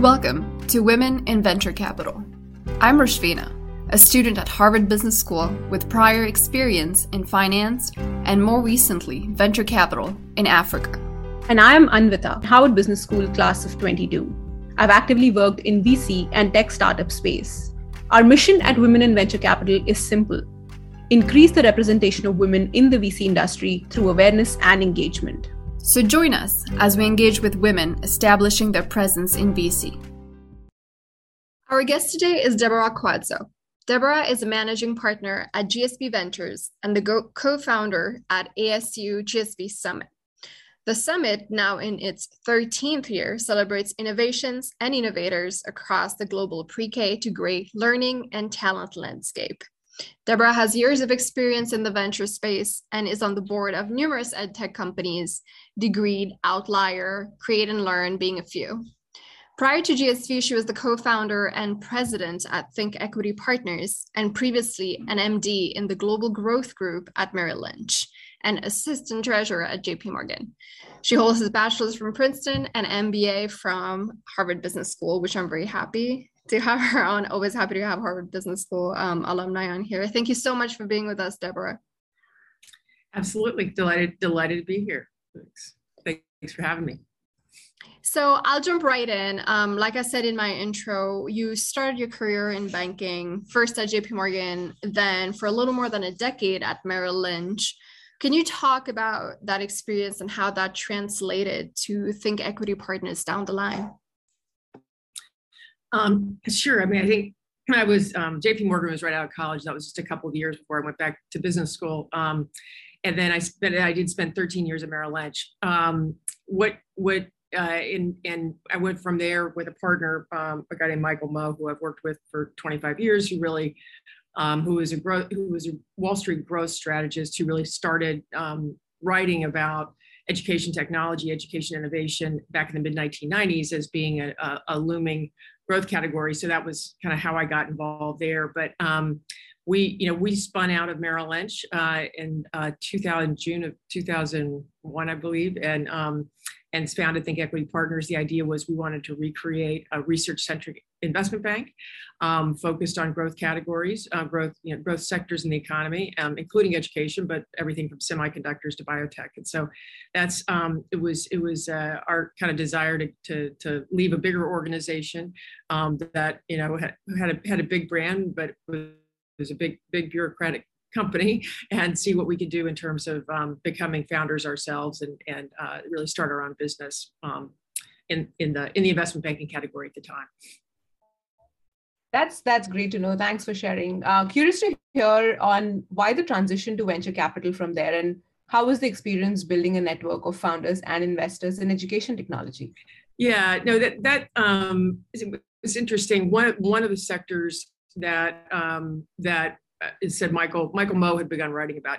Welcome to Women in Venture Capital. I'm Roshvina, a student at Harvard Business School with prior experience in finance and more recently venture capital in Africa. And I am Anvita, Harvard Business School class of 22. I've actively worked in VC and tech startup space. Our mission at Women in Venture Capital is simple increase the representation of women in the VC industry through awareness and engagement. So join us as we engage with women establishing their presence in VC. Our guest today is Deborah Quazzo. Deborah is a managing partner at GSV Ventures and the co founder at ASU GSV Summit. The summit, now in its 13th year, celebrates innovations and innovators across the global pre K to grade learning and talent landscape. Deborah has years of experience in the venture space and is on the board of numerous edtech companies, Degreed, Outlier, Create and Learn being a few. Prior to GSV, she was the co founder and president at Think Equity Partners and previously an MD in the Global Growth Group at Merrill Lynch and assistant treasurer at JP Morgan. She holds his bachelor's from Princeton and MBA from Harvard Business School, which I'm very happy to have her on. Always happy to have Harvard Business School um, alumni on here. Thank you so much for being with us, Deborah. Absolutely delighted, delighted to be here. Thanks. Thanks for having me. So I'll jump right in. Um, like I said in my intro, you started your career in banking, first at JP Morgan, then for a little more than a decade at Merrill Lynch. Can you talk about that experience and how that translated to Think Equity Partners down the line? Um, sure. I mean, I think I was um, JP Morgan was right out of college. That was just a couple of years before I went back to business school. Um, and then I spent I did spend 13 years at Merrill Lynch. Um, what what uh, and and I went from there with a partner, um, a guy named Michael Moe, who I've worked with for 25 years, who really um, who was a growth who was a Wall Street growth strategist who really started um, writing about education technology, education innovation back in the mid 1990s as being a, a, a looming growth category. So that was kind of how I got involved there. But um, we, you know, we spun out of Merrill Lynch uh, in uh, 2000, June of 2001, I believe, and um, and founded Think Equity Partners. The idea was we wanted to recreate a research-centric investment bank um, focused on growth categories, uh, growth, you know, growth sectors in the economy, um, including education, but everything from semiconductors to biotech. And so that's um, it was it was uh, our kind of desire to, to, to leave a bigger organization um, that you know had had a, had a big brand, but was a big big bureaucratic company and see what we could do in terms of um, becoming founders ourselves and, and uh, really start our own business um, in, in, the, in the investment banking category at the time. That's that's great to know. Thanks for sharing. Uh, curious to hear on why the transition to venture capital from there, and how was the experience building a network of founders and investors in education technology? Yeah, no, that that um, is interesting. One one of the sectors that um, that uh, said Michael Michael Moe had begun writing about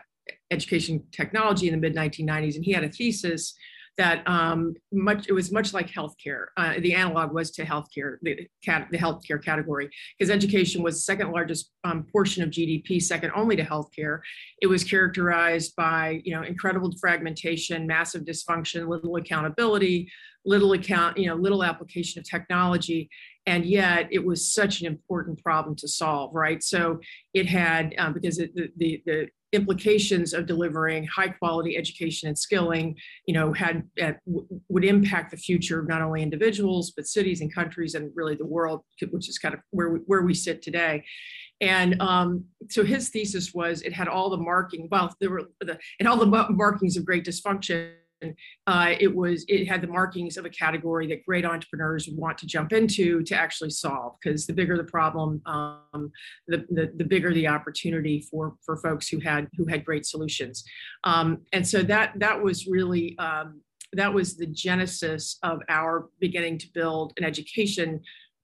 education technology in the mid 1990s, and he had a thesis that um, much it was much like healthcare. Uh, the analog was to healthcare, the, cat, the healthcare category, because education was the second largest um, portion of GDP, second only to healthcare. It was characterized by you know incredible fragmentation, massive dysfunction, little accountability, little account you know little application of technology, and yet it was such an important problem to solve right? So it had um, because it, the, the, the implications of delivering high quality education and skilling you know had uh, w- would impact the future of not only individuals but cities and countries and really the world which is kind of where we, where we sit today. And um, so his thesis was it had all the marking well there were the, and all the markings of great dysfunction uh, it was it had the markings of a category that great entrepreneurs want to jump into to actually solve because the bigger the problem um, the, the, the bigger the opportunity for for folks who had who had great solutions. Um, and so that that was really um, that was the genesis of our beginning to build an education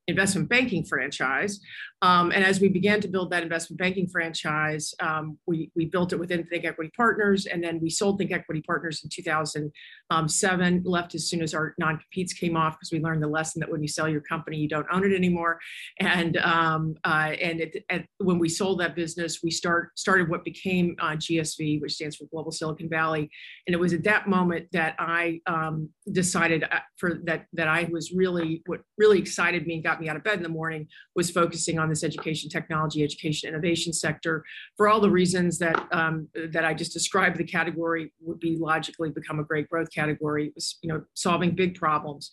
investment banking franchise. Um, and as we began to build that investment banking franchise, um, we, we built it within Think Equity Partners, and then we sold Think Equity Partners in 2007, left as soon as our non competes came off because we learned the lesson that when you sell your company, you don't own it anymore. And um, uh, and it, at, when we sold that business, we start started what became uh, GSV, which stands for Global Silicon Valley. And it was at that moment that I um, decided uh, for that that I was really what really excited me and got me out of bed in the morning was focusing on this education technology, education innovation sector for all the reasons that um, that I just described. The category would be logically become a great growth category. It was you know solving big problems.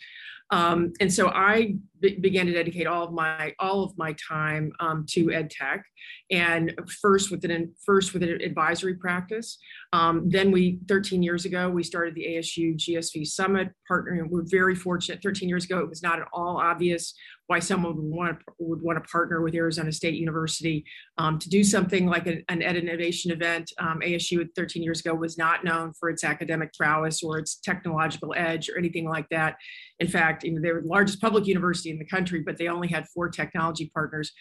Um, and so I began to dedicate all of my all of my time um, to ed tech, and first with an first with an advisory practice. Um, then we 13 years ago we started the ASU GSV Summit partnering. We're very fortunate. 13 years ago it was not at all obvious why someone would want to, would want to partner with Arizona State University um, to do something like an, an ed innovation event. Um, ASU 13 years ago was not known for its academic prowess or its technological edge or anything like that. In fact, you know, they were the largest public university in the country, but they only had four technology partners,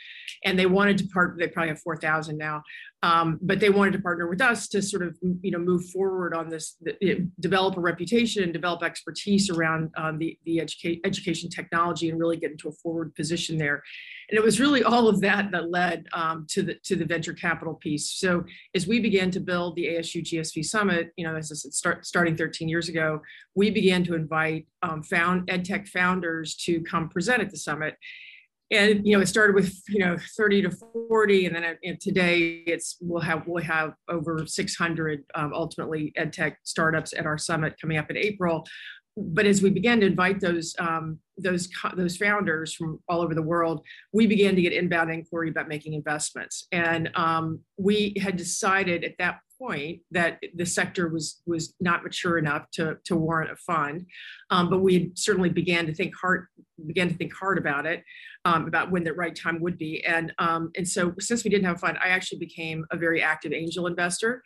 and they wanted to partner. They probably have 4,000 now, um, but they wanted to partner with us to sort of you know move forward on this, the, develop a reputation and develop expertise around um, the the educa- education technology and really get into a forward forward position there. And it was really all of that that led um, to the to the venture capital piece. So as we began to build the ASU GSV Summit, you know, as I said, start, starting 13 years ago, we began to invite um, found edtech founders to come present at the summit. And you know it started with you know 30 to 40 and then and today it's we'll have we'll have over 600 um, ultimately ed tech startups at our summit coming up in april. But as we began to invite those um, those those founders from all over the world, we began to get inbound inquiry about making investments, and um, we had decided at that point that the sector was was not mature enough to to warrant a fund, um, but we certainly began to think hard began to think hard about it, um, about when the right time would be, and um, and so since we didn't have a fund, I actually became a very active angel investor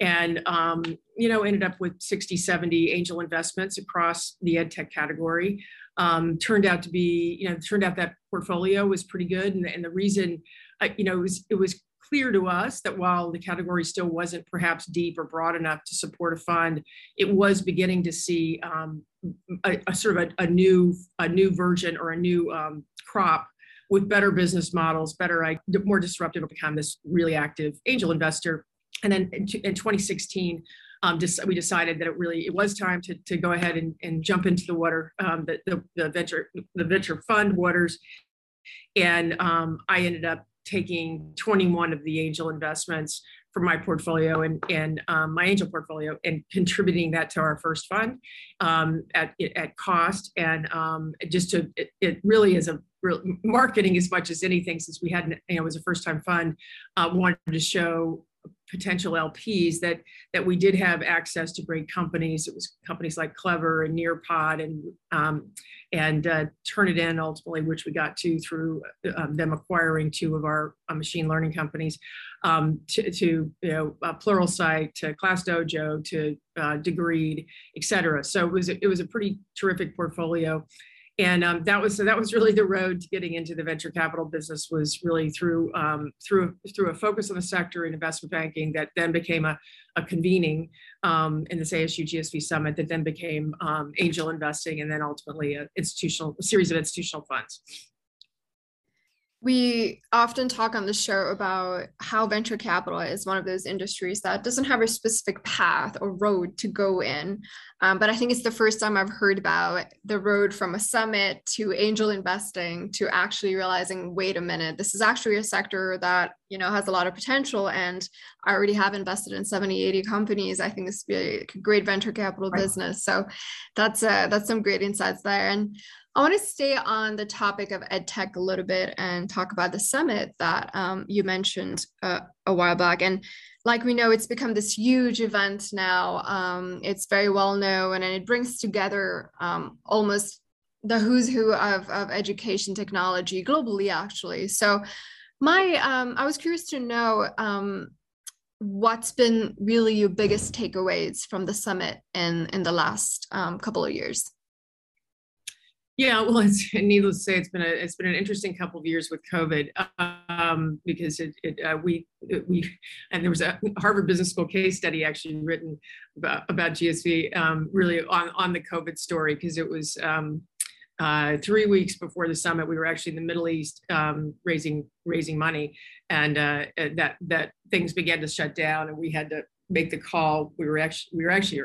and um, you know ended up with 60 70 angel investments across the ed tech category. Um, turned out to be you know turned out that portfolio was pretty good. And, and the reason uh, you know it was it was clear to us that while the category still wasn't perhaps deep or broad enough to support a fund it was beginning to see um, a, a, sort of a, a, new a new version or a new um, crop with better business models better more disruptive become this really active angel investor. And then in, in 2016 um, we decided that it really it was time to, to go ahead and, and jump into the water um, the, the, the, venture the venture fund waters. And um, i ended up taking 21 of the angel investments from my portfolio and, and um, my angel portfolio and contributing that to our first fund um, at, at cost. And um, just to it, it, really is a real marketing as much as anything since we hadn't you know it was a first time fund uh, wanted to show potential LPs that that we did have access to great companies. It was companies like Clever and Nearpod and um, and uh, Turnitin ultimately, which we got to through um, them acquiring two of our uh, machine learning companies, um, to, to, you know uh, Pluralsight, to Class Dojo, to uh, Degreed, et cetera. So it was it was a pretty terrific portfolio and um, that was so that was really the road to getting into the venture capital business was really through um, through through a focus on the sector in investment banking that then became a, a convening um, in this ASU GSV summit that then became um, angel investing and then ultimately a institutional a series of institutional funds. We often talk on the show about how venture capital is one of those industries that doesn't have a specific path or road to go in. Um, but I think it's the first time I've heard about the road from a summit to angel investing to actually realizing, wait a minute, this is actually a sector that you know has a lot of potential. And I already have invested in 70, 80 companies. I think this would be a great venture capital right. business. So that's uh, that's some great insights there. And I want to stay on the topic of EdTech a little bit and talk about the summit that um, you mentioned uh, a while back. And like we know, it's become this huge event now. Um, it's very well known and it brings together um, almost the who's who of, of education technology globally, actually. So, my um, I was curious to know um, what's been really your biggest takeaways from the summit in in the last um, couple of years Yeah, well, it's needless to say, it's been a it's been an interesting couple of years with COVID um, because it, it uh, we it, we and there was a Harvard Business School case study actually written about, about GSV um, really on on the COVID story because it was um, uh, three weeks before the summit we were actually in the Middle East um, raising raising money and uh, that that things began to shut down and we had to make the call. We were actually we were actually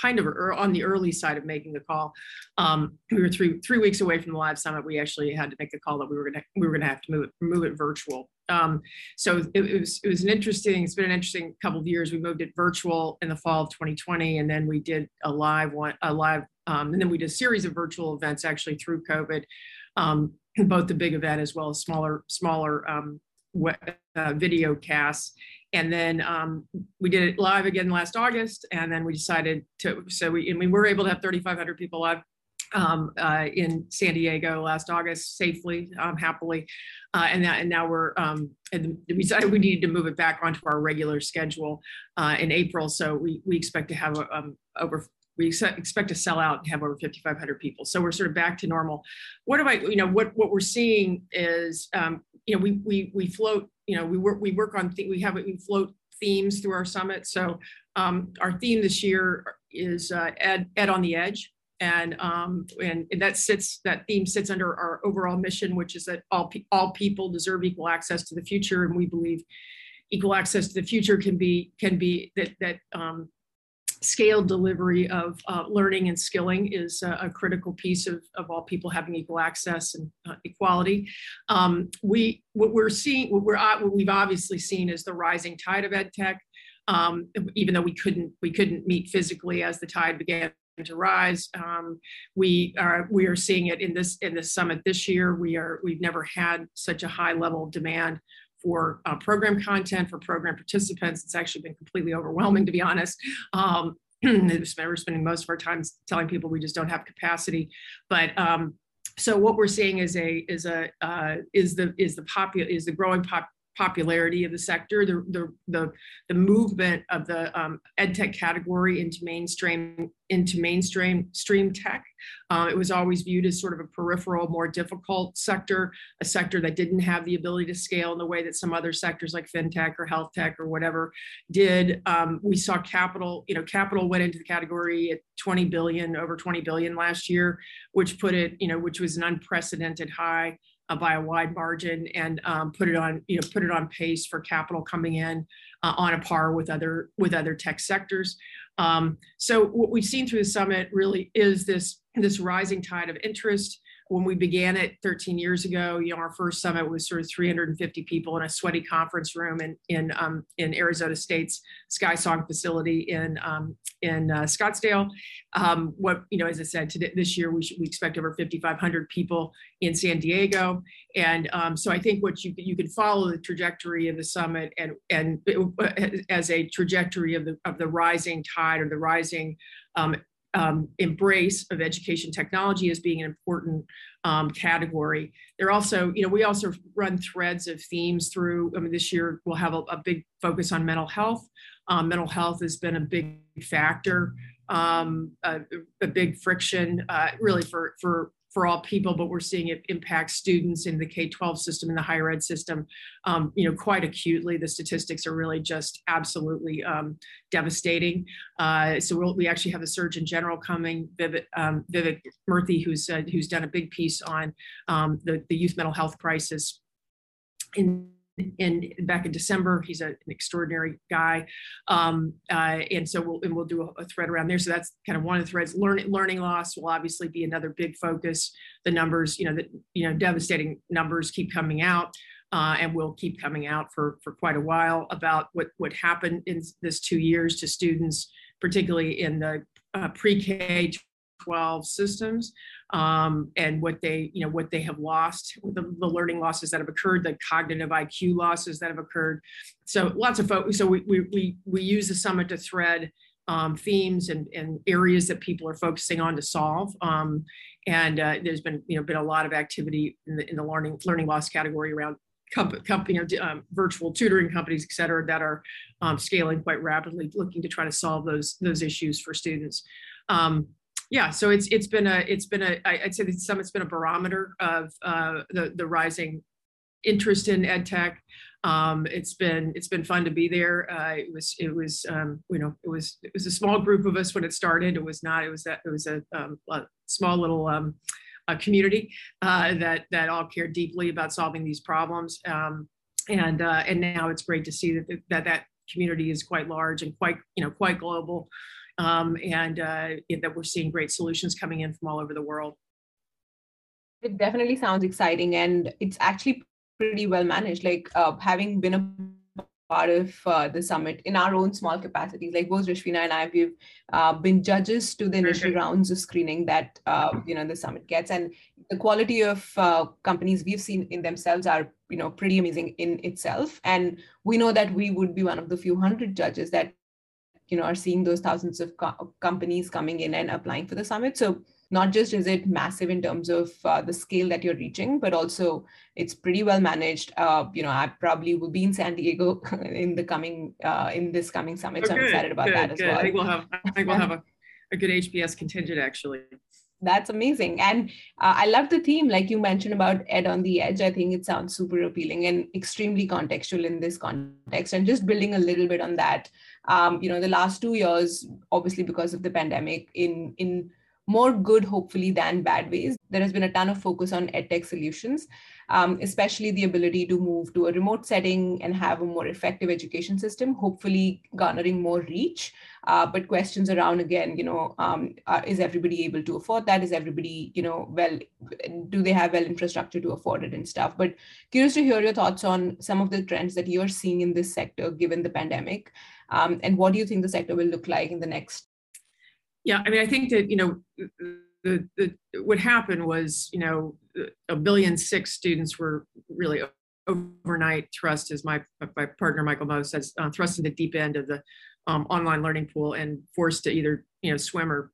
kind of on the early side of making the call. Um, we were three three weeks away from the live summit. We actually had to make the call that we were gonna we were gonna have to move it move it virtual. Um, so it, it, was it was an interesting. It's been an interesting couple of years. We moved it virtual in the fall of 2020, and then we did a live one a live, um, and then we did a series of virtual events actually through COVID. Um, both the big event as well as smaller smaller um, uh, video casts and then um, we did it live again last August, and then we decided to. So we and we were able to have 3,500 people live um, uh, in San Diego last August safely, um, happily, uh, and that and now we're um, and we decided we needed to move it back onto our regular schedule uh, in April. So we we expect to have um, over we expect to sell out and have over 5,500 people. So we're sort of back to normal. What do I, you know, what what we're seeing is, um, you know, we we we float you know, we work we work on we have we float themes through our summit. So um, our theme this year is uh, Ed Ed on the Edge, and um, and that sits that theme sits under our overall mission, which is that all pe- all people deserve equal access to the future, and we believe equal access to the future can be can be that that um, scaled delivery of uh, learning and skilling is a, a, critical piece of, of all people having equal access and uh, equality. Um, we what we're seeing, what we're what we've obviously seen is the rising tide of ed tech. Um, even though we couldn't we couldn't meet physically as the tide began to rise. Um, we are we are seeing it in this in this summit this year. We are we've never had such a high level of demand for uh, program content for program participants. It's actually been completely overwhelming, to be honest. Um, we're spending most of our time telling people we just don't have capacity, but um, so what we're seeing is a is a uh, is the is the popu- is the growing pop- popularity of the sector, the the the, the movement of the um, ed tech category into mainstream into mainstream stream tech. Uh, it was always viewed as sort of a peripheral, more difficult sector, a sector that didn't have the ability to scale in the way that some other sectors like fintech or health tech or whatever did. Um, we saw capital, you know, capital went into the category at 20 billion, over 20 billion last year, which put it, you know, which was an unprecedented high uh, by a wide margin and um, put it on you know put it on pace for capital coming in uh, on a par with other with other tech sectors. Um, so what we've seen through the summit really is this this rising tide of interest when we began it 13 years ago, you know, our first summit was sort of 350 people in a sweaty conference room in in um, in Arizona State's SkySong facility in um, in uh, Scottsdale. Um, what you know, as I said, today, this year we should, we expect over 5,500 people in San Diego, and um, so I think what you you can follow the trajectory of the summit and and as a trajectory of the of the rising tide or the rising um, um, embrace of education technology as being an important um, category. They're also, you know, we also run threads of themes through. I mean, this year we'll have a, a big focus on mental health. Um, mental health has been a big factor, um, a, a, big friction, uh, really for for for all people, but we're seeing it impact students in the K-12 system and the higher ed system, um, you know, quite acutely. The statistics are really just absolutely um, devastating. Uh, so we'll, we actually have the Surgeon General coming, Vivek, um, Vivek Murthy, who's uh, who's done a big piece on um, the, the youth mental health crisis in in back in December. He's a, an extraordinary guy, um, uh, and so we'll and we'll do a, a, thread around there. So that's kind of one of the threads. Learning learning loss will obviously be another big focus. The numbers, you know, that you know, devastating numbers keep coming out. Uh, and will keep coming out for, for quite a while about what, what happened in this two years to students, particularly in the uh, pre-K 12 systems um, and what they you know what they have lost the, the, learning losses that have occurred the cognitive iq losses that have occurred so lots of folks so we, we we we use the summit to thread um, themes and, and areas that people are focusing on to solve um, and uh, there's been you know been a lot of activity in the, in the learning learning loss category around company, you um, virtual tutoring companies, et cetera, that are um, scaling quite rapidly, looking to try to solve those those issues for students. Um, yeah, so it's it's been a it's been a I'd say the summit's been a barometer of uh, the the rising interest in ed tech. Um, it's been it's been fun to be there. Uh, it was it was um, you know it was it was a small group of us when it started. It was not it was that it was a, um, a small little um, a community uh, that that all cared deeply about solving these problems. Um, and uh, and now it's great to see that that that community is quite large and quite you know quite global, um, and uh, that we're seeing great solutions coming in from all over the world. It definitely sounds exciting, and it's actually pretty well managed. Like uh, having been a part of uh, the summit in our own small capacities. Like both Rishvina and I, we've uh, been judges to the initial rounds of screening that uh, you know the summit gets, and the quality of uh, companies we've seen in themselves are you know pretty amazing in itself. And we know that we would be one of the few hundred judges that you know are seeing those thousands of co- companies coming in and applying for the summit. So not just is it massive in terms of uh, the scale that you're reaching but also it's pretty well managed. Uh, you know i probably will be in san diego in the coming uh, in this coming summit so i'm excited about good, that as good. well. i think we'll have i think we'll have a, a good hbs contingent actually. That's amazing. And uh, i love the theme like you mentioned about ed on the edge. I think it sounds super appealing and extremely contextual in this context. And just building a little bit on that um, you know the last two years obviously because of the pandemic in in more good, hopefully, than bad ways. There has been a ton of focus on edtech solutions, um, especially the ability to move to a remote setting and have a more effective education system, hopefully garnering more reach. Uh, but questions around again, you know, um, uh, is everybody able to afford that? Is everybody, you know, well, do they have well infrastructure to afford it and stuff? But curious to hear your thoughts on some of the trends that you're seeing in this sector given the pandemic. Um, and what do you think the sector will look like in the next yeah, I mean, I think that you know, the, the what happened was you know, a billion six students were really overnight thrust, as my my partner Michael Moe says, uh, thrust into the deep end of the um, online learning pool and forced to either you know swim or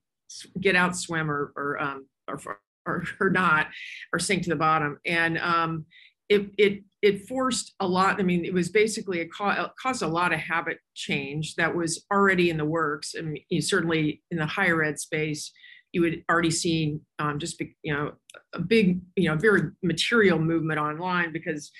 get out swim or or um, or, or, or not or sink to the bottom and um, it, it it forced a lot. I mean, it was basically it, caused a lot of habit change that was already in the works. Mean, you, certainly in the higher ed space, you had already seen um, just you know a big you know very material movement online because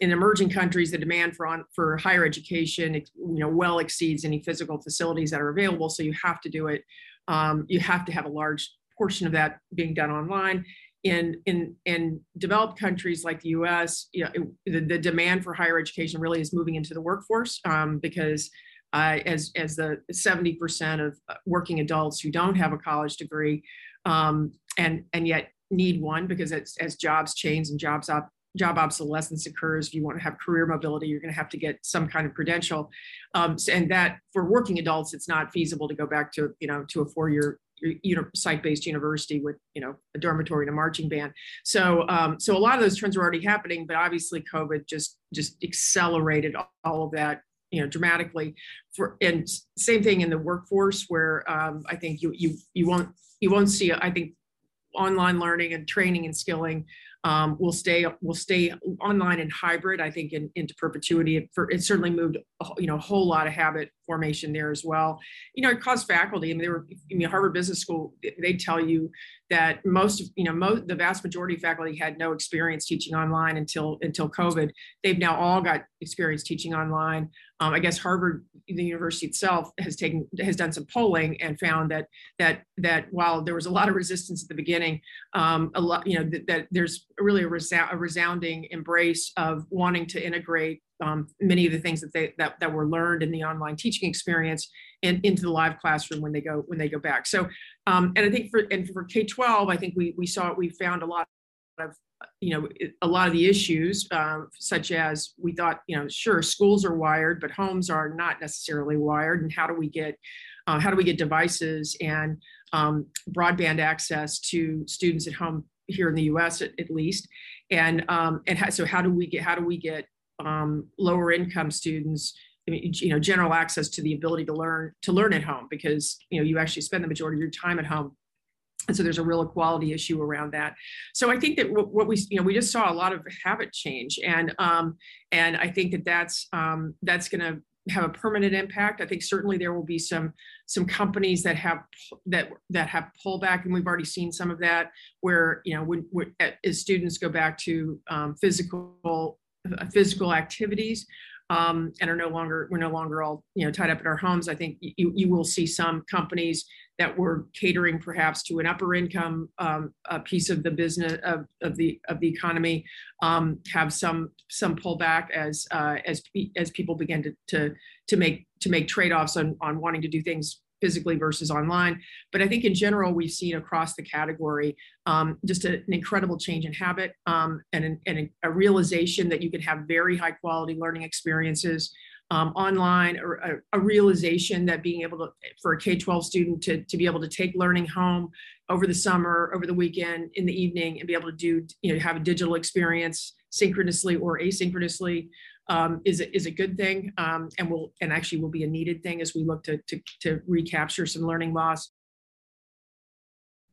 in emerging countries the demand for on for higher education you know well exceeds any physical facilities that are available so you have to do it um, you have to have a large portion of that being done online in in in developed countries like the U.S., you know, it, the, the, demand for higher education really is moving into the workforce um, because uh, as as the 70% of working adults who don't have a college degree um, and and yet need one because as jobs change and jobs up job obsolescence occurs if you want to have career mobility you're going to have to get some kind of credential. Um, and that for working adults it's not feasible to go back to you know to a four-year you know site-based university with you know a dormitory and a marching band. So um, so a lot of those trends are already happening but obviously covid just just accelerated all of that you know dramatically. For and same thing in the workforce where um, i think you you you won't you won't see i think online learning and training and skilling um, will stay will stay online and hybrid. I think in, into perpetuity. It, for, it certainly moved you know a whole lot of habit formation there as well. You know, it caused faculty. I mean, they were. I mean, Harvard Business School. They tell you that most you know most the vast majority of faculty had no experience teaching online until until COVID. They've now all got experience teaching online. Um, I guess Harvard, the university itself, has taken has done some polling and found that that that while there was a lot of resistance at the beginning, um, a lot you know that, that there's really a, resou- a, resounding embrace of wanting to integrate um, many of the things that they that, that were learned in the online teaching experience and into the live classroom when they go when they go back. So um, and I think for and for K twelve, I think we we saw we found a lot of you know a lot of the issues uh, such as we thought you know sure schools are wired but homes are not necessarily wired and how do we get uh, how do we get devices and um, broadband access to students at home here in the us at, at least and um, and so how do we get how do we get um, lower income students you know general access to the ability to learn to learn at home because you know you actually spend the majority of your time at home and so there's a real equality issue around that so i think that what we you know we just saw a lot of habit change and um and i think that that's um that's going to have a permanent impact. I think certainly there will be some some companies that have that that have pullback, and we've already seen some of that. Where you know when, when as students go back to um, physical physical activities, um, and are no longer we're no longer all you know tied up in our homes. I think you you will see some companies that were catering perhaps to an upper income um, piece of the business of, of the of the economy um, have some some pullback as uh, as as people begin to to to make to make trade offs on on wanting to do things physically versus online. But I think in general, we've seen across the category um, just a, an incredible change in habit um, and, and a realization that you can have very high quality learning experiences um, online or a, a, realization that being able to for a k-12 student to, to be able to take learning home over the summer over the weekend in the evening and be able to do you know have a digital experience synchronously or asynchronously um, is, a, is a good thing um, and will and actually will be a needed thing as we look to, to, to recapture some learning loss.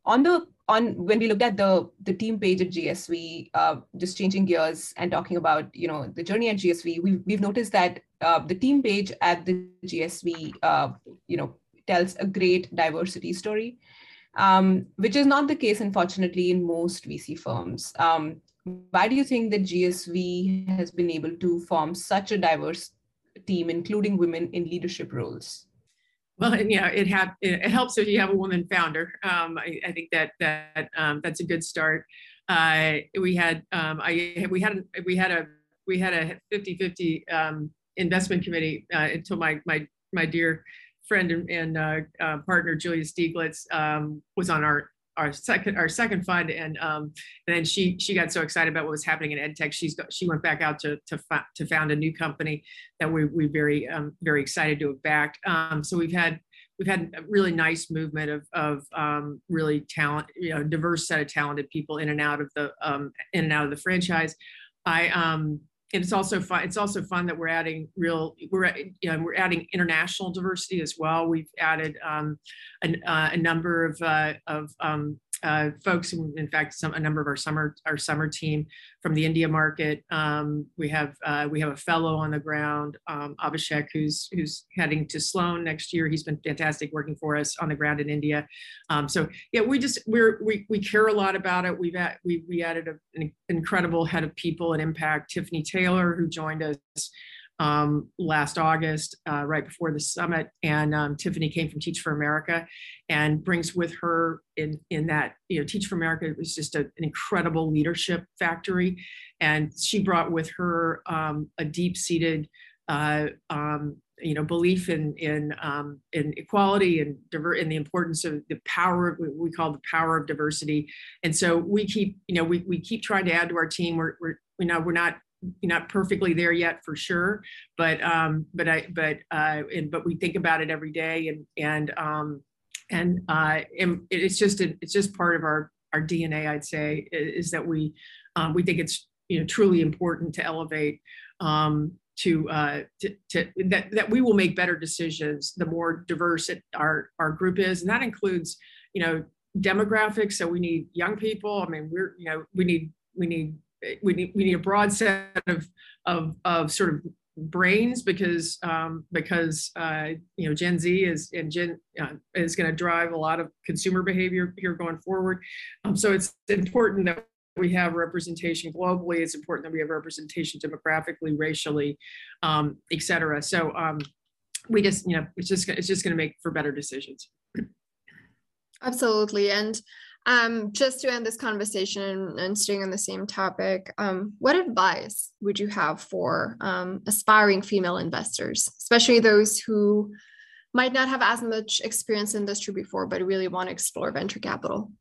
On the on when we looked at the the team page at GSV, uh, just changing gears and talking about you know the journey at GSV, we've we've noticed that uh, the team page at the GSV, uh, you know, tells a great diversity story, um, which is not the case, unfortunately, in most VC firms. Um, why do you think that GSV has been able to form such a diverse team, including women in leadership roles? Well, yeah, it have it helps if you have a woman founder. Um, I, I, think that that um, that's a good start. Uh, we had um, I we had we had a we had a 50-50 um, investment committee uh, until my my my dear friend and, and uh, uh partner Julia Stiglitz um, was on our our second our second fund and um, and then she she got so excited about what was happening in edtech she's she went back out to to, to found a new company that we we very um, very excited to have backed. Um, so we've had we've had a really nice movement of of um, really talent you know diverse set of talented people in and out of the um, in and out of the franchise. I um and it's also fun. It's also fun that we're adding real. We're you know we're adding international diversity as well. We've added um, a, uh, a number of uh, of um, uh, folks, in fact, some a number of our summer our summer team from the India market. Um, we have uh, we have a fellow on the ground, um, Abhishek, who's who's heading to Sloan next year. He's been fantastic working for us on the ground in India. Um, so yeah, we just we're we we care a lot about it. We've at, we we added a, an incredible head of people and impact, Tiffany Taylor, who joined us um, last August, uh, right before the summit. And um, Tiffany came from Teach for America and brings with her in, in that, you know, Teach for America was just a, an incredible leadership factory. And she brought with her um, a deep seated, uh, um, you know, belief in in um, in equality and diver- in the importance of the power of we call the power of diversity. And so we keep, you know, we, we keep trying to add to our team. We're, we're you know we're not not perfectly there yet for sure, but um, but I but uh, and but we think about it every day and and um, and uh, and it's just a, it's just part of our our DNA. I'd say is that we um, we think it's you know truly important to elevate um, to, uh, to, to that, that we will make better decisions the more diverse it, our our group is and that includes you know demographics so we need young people i mean we're you know we need we need we need we need a broad set of of, of sort of brains because um, because uh, you know Gen Z is and Gen uh, is going to drive a lot of consumer behavior here going forward. Um, so it's important that we have representation globally. It's important that we have representation demographically, racially, um, et cetera. So um, we just you know it's just it's just going to make for better decisions. Absolutely, and um, just to end this conversation and staying on the same topic, um, what advice would you have for um, aspiring female investors, especially those who might not have as much experience in industry before, but really want to explore venture capital?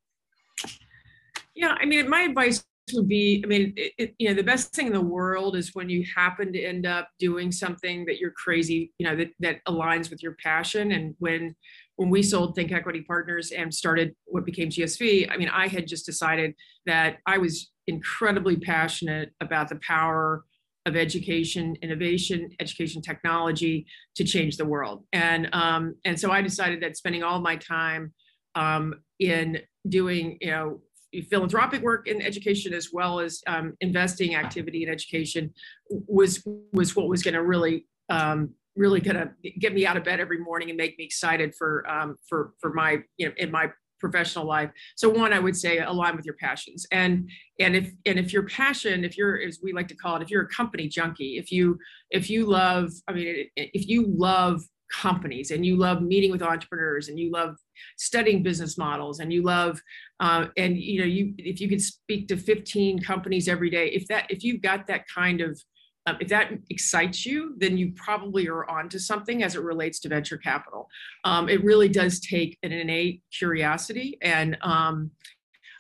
Yeah, I mean, my advice would be i mean it, it, you know the best thing in the world is when you happen to end up doing something that you're crazy you know that, that aligns with your passion. And when when we sold think equity partners and started what became gsv i mean i had just decided that i was incredibly passionate about the power of education innovation education technology to change the world. And um, and so i decided that spending all my time um, in doing you know philanthropic work in education as well as um, investing activity in education was was what was going to really um, really gonna get me out of bed every morning and make me excited for um, for for my you know in my professional life. So one, I would say align with your passions. And and if and if your passion, if you're as we like to call it, if you're a company junkie, if you if you love, I mean, if you love companies and you love meeting with entrepreneurs and you love studying business models and you love uh, and you know you if you could speak to 15 companies every day if that if you've got that kind of um, if that excites you, then you probably are onto something as it relates to venture capital. Um, it really does take an innate curiosity and um,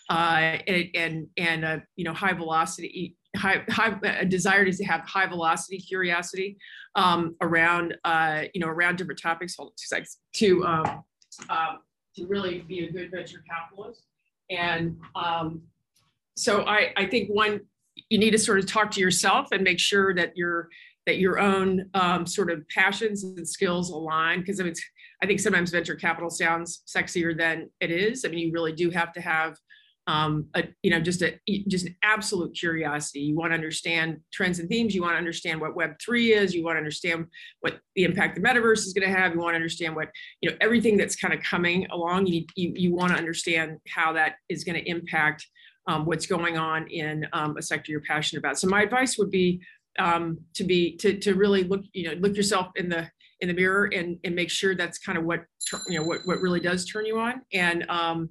uh, and and, and uh, you know high velocity. High, high, a desire to have high velocity curiosity um, around, uh, you know, around different topics. Hold on two seconds to um, um, to really be a good venture capitalist. And um, so I, I think one you need to sort of talk to yourself and make sure that your that your own um, sort of passions and skills align because I, mean, I think sometimes venture capital sounds sexier than it is. I mean, you really do have to have um, a, you know just a just an absolute curiosity. You want to understand trends and themes. You want to understand what Web three is. You want to understand what the impact the metaverse is going to have. You want to understand what you know everything that's kind of coming along. You you, you want to understand how that is going to impact um, what's going on in um, a sector you're passionate about. So my advice would be um, to be to to really look you know look yourself in the in the mirror and and make sure that's kind of what you know what what really does turn you on and um,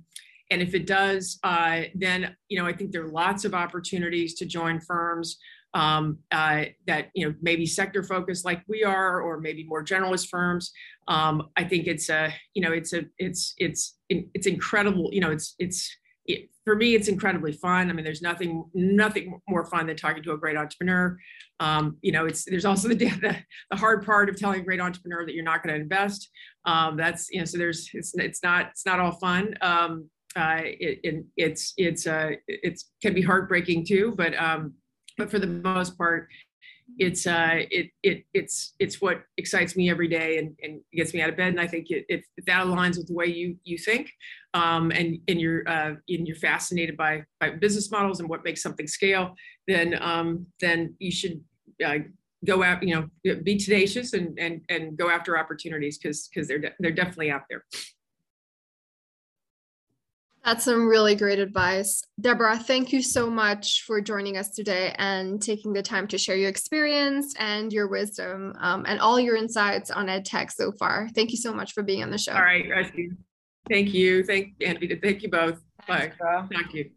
and if it does, uh, then you know I think there are lots of opportunities to join firms um, uh, that you know maybe sector focused like we are, or maybe more generalist firms. Um, I think it's a you know it's a it's it's it's incredible. You know it's it's it, for me, it's incredibly fun. I mean, there's nothing nothing more fun than talking to a great entrepreneur. Um, you know, it's there's also the, the, the hard part of telling a great entrepreneur that you're not going to invest. Um, that's you know, so there's it's it's not it's not all fun. Uh, it, it, it's it's uh, it's can be heartbreaking too, but um, but for the most part, it's uh it it it's it's what excites me every day and, and gets me out of bed. And i think it, if that aligns with the way you you think um and and you're uh and you're fascinated by by business models and what makes something scale then um then you should uh, go out you know be tenacious and and and go after opportunities because because they're de- they're definitely out there that's some really great advice. Deborah, thank you so much for joining us today and taking the time to share your experience and your wisdom um, and all your insights on EdTech so far. Thank you so much for being on the show. All right. Thank you. Thank you. Thank, Andy. Thank you both. Bye. Thank you.